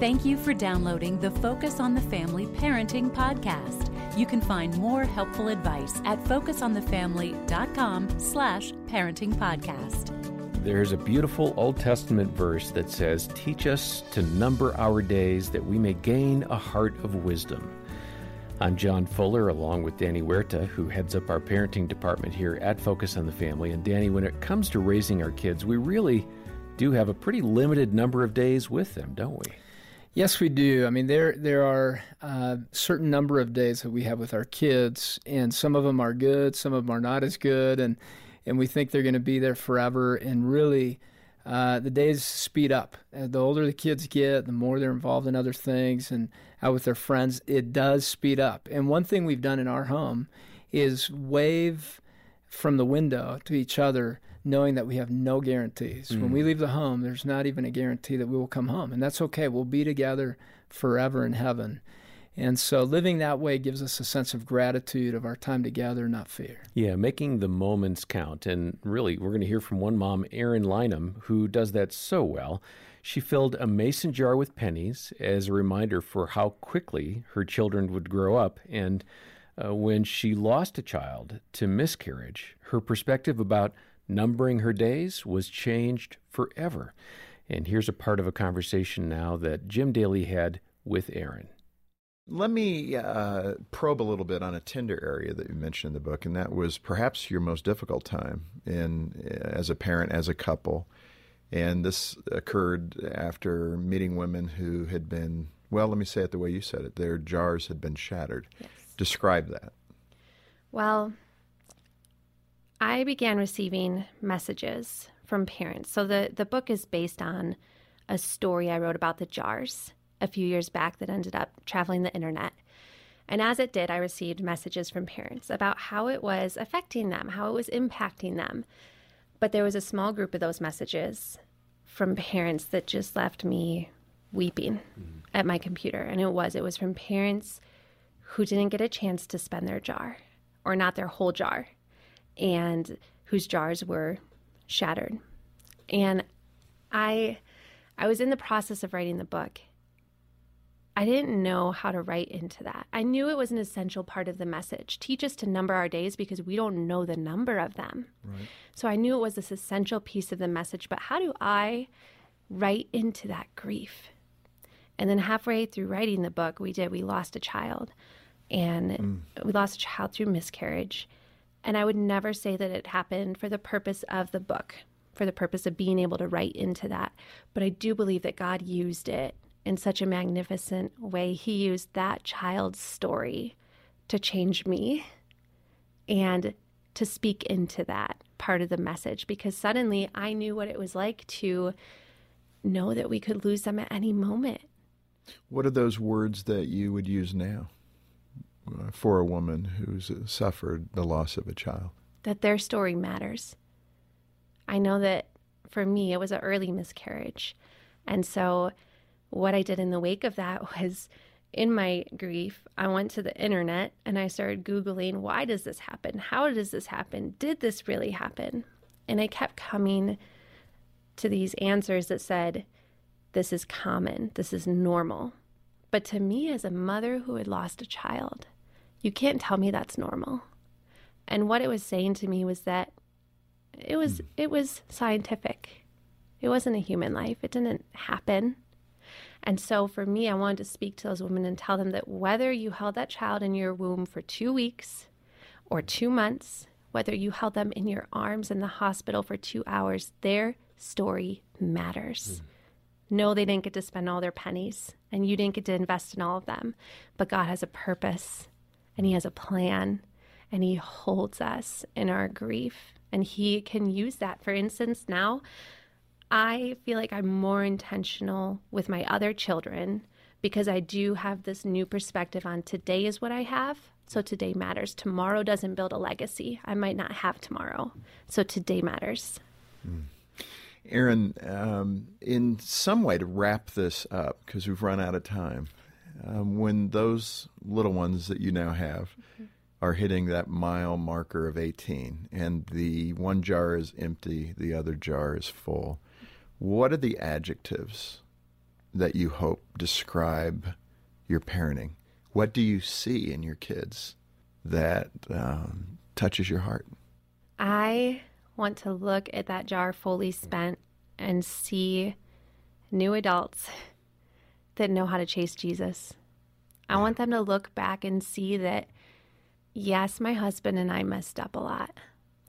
Thank you for downloading the Focus on the Family Parenting Podcast. You can find more helpful advice at focusonthefamily.com slash parenting podcast. There's a beautiful Old Testament verse that says, Teach us to number our days that we may gain a heart of wisdom. I'm John Fuller, along with Danny Huerta, who heads up our parenting department here at Focus on the Family. And Danny, when it comes to raising our kids, we really do have a pretty limited number of days with them, don't we? Yes, we do. I mean, there there are a uh, certain number of days that we have with our kids, and some of them are good, some of them are not as good, and and we think they're going to be there forever. And really, uh, the days speed up. Uh, the older the kids get, the more they're involved in other things and out with their friends, it does speed up. And one thing we've done in our home is wave from the window to each other, knowing that we have no guarantees. Mm. When we mm. leave the home, there's not even a guarantee that we will come home. And that's okay. We'll be together forever in heaven. And so living that way gives us a sense of gratitude of our time together, not fear. Yeah, making the moments count. And really, we're going to hear from one mom, Erin Lynum, who does that so well. She filled a mason jar with pennies as a reminder for how quickly her children would grow up. And uh, when she lost a child to miscarriage, her perspective about numbering her days was changed forever. And here's a part of a conversation now that Jim Daly had with Erin. Let me uh, probe a little bit on a tender area that you mentioned in the book, and that was perhaps your most difficult time in as a parent, as a couple. And this occurred after meeting women who had been, well, let me say it the way you said it, their jars had been shattered. Yes. Describe that. Well, I began receiving messages from parents. So the, the book is based on a story I wrote about the jars a few years back that ended up traveling the internet. And as it did, I received messages from parents about how it was affecting them, how it was impacting them. But there was a small group of those messages from parents that just left me weeping mm-hmm. at my computer. And it was, it was from parents who didn't get a chance to spend their jar or not their whole jar and whose jars were shattered. And I I was in the process of writing the book I didn't know how to write into that. I knew it was an essential part of the message. Teach us to number our days because we don't know the number of them. Right. So I knew it was this essential piece of the message, but how do I write into that grief? And then halfway through writing the book, we did, we lost a child. And mm. we lost a child through miscarriage. And I would never say that it happened for the purpose of the book, for the purpose of being able to write into that. But I do believe that God used it in such a magnificent way. He used that child's story to change me and to speak into that part of the message because suddenly I knew what it was like to know that we could lose them at any moment. What are those words that you would use now uh, for a woman who's uh, suffered the loss of a child? That their story matters. I know that for me, it was an early miscarriage. And so what I did in the wake of that was in my grief, I went to the internet and I started Googling, why does this happen? How does this happen? Did this really happen? And I kept coming to these answers that said, this is common, this is normal. But to me, as a mother who had lost a child, you can't tell me that's normal. And what it was saying to me was that it was hmm. it was scientific. It wasn't a human life. It didn't happen. And so for me, I wanted to speak to those women and tell them that whether you held that child in your womb for two weeks or two months, whether you held them in your arms in the hospital for two hours, their story matters. Mm. No, they didn't get to spend all their pennies and you didn't get to invest in all of them, but God has a purpose and He has a plan and He holds us in our grief and He can use that. For instance, now I feel like I'm more intentional with my other children because I do have this new perspective on today is what I have. So today matters. Tomorrow doesn't build a legacy. I might not have tomorrow. So today matters. Mm. Erin, um, in some way to wrap this up, because we've run out of time, um, when those little ones that you now have mm-hmm. are hitting that mile marker of 18 and the one jar is empty, the other jar is full, what are the adjectives that you hope describe your parenting? What do you see in your kids that um, touches your heart? I want to look at that jar fully spent and see new adults that know how to chase Jesus. I want them to look back and see that, yes, my husband and I messed up a lot.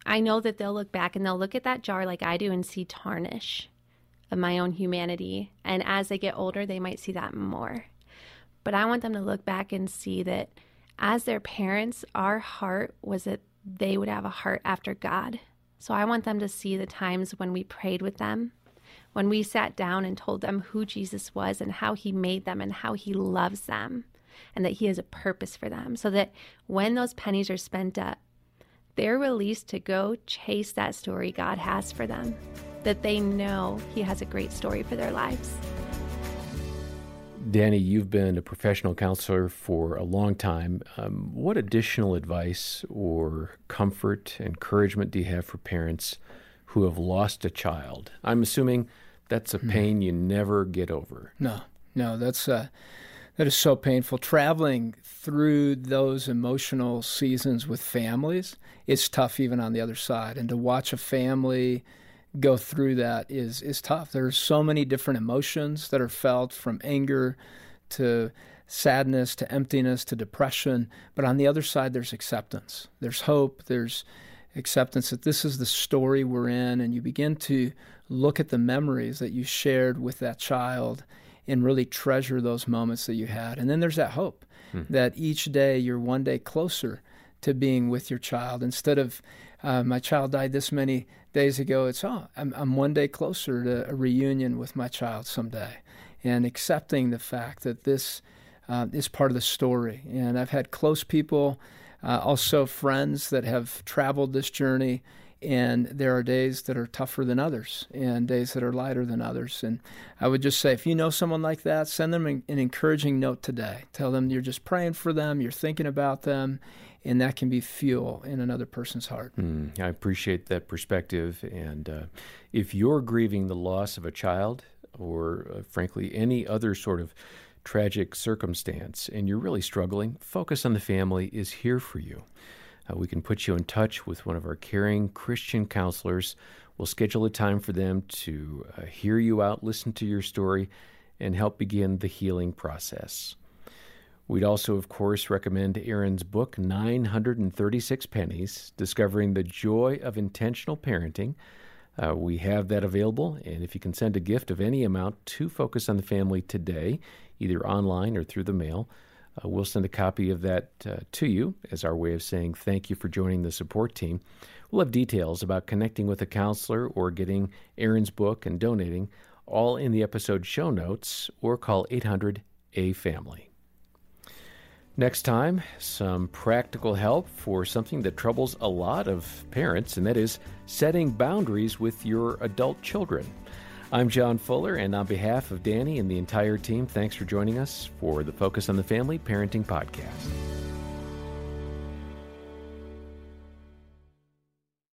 I know that they'll look back and they'll look at that jar like I do and see tarnish of my own humanity. And as they get older, they might see that more. But I want them to look back and see that as their parents, our heart was that they would have a heart after God. So I want them to see the times when we prayed with them, when we sat down and told them who Jesus was and how he made them and how he loves them and that he has a purpose for them. So that when those pennies are spent up, they're released to go chase that story God has for them, that they know He has a great story for their lives. Danny, you've been a professional counselor for a long time. Um, what additional advice or comfort, encouragement do you have for parents who have lost a child? I'm assuming that's a hmm. pain you never get over. No, no, that's uh, that is so painful. Traveling through those emotional seasons with families is tough, even on the other side. And to watch a family go through that is is tough. There's so many different emotions that are felt from anger to sadness to emptiness to depression. But on the other side, there's acceptance. There's hope. There's acceptance that this is the story we're in, and you begin to look at the memories that you shared with that child and really treasure those moments that you had. And then there's that hope hmm. that each day you're one day closer to being with your child instead of uh, my child died this many days ago. It's oh, I'm, I'm one day closer to a reunion with my child someday, and accepting the fact that this uh, is part of the story. And I've had close people, uh, also friends that have traveled this journey and there are days that are tougher than others and days that are lighter than others. And i would just say if you know someone like that send them an, encouraging note today. Tell them you're just praying for them you're thinking about them and that can be fuel in another person's heart. Mm, i appreciate that perspective. And uh, if you're grieving the loss of a child or uh, frankly any other sort of tragic circumstance and you're really struggling focus on the family is here for you uh, we can put you in touch with one of our caring Christian counselors. We'll schedule a time for them to uh, hear you out, listen to your story, and help begin the healing process. We'd also, of course, recommend Erin's book, 936 Pennies Discovering the Joy of Intentional Parenting. Uh, we have that available, and if you can send a gift of any amount to Focus on the Family today, either online or through the mail, uh, we'll send a copy of that uh, to you as our way of saying thank you for joining the support team. We'll have details about connecting with a counselor or getting Erin's book and donating all in the episode show notes or call 800 A Family. Next time, some practical help for something that troubles a lot of parents, and that is setting boundaries with your adult children. I'm John Fuller, and on behalf of Danny and the entire team, thanks for joining us for the Focus on the Family Parenting Podcast.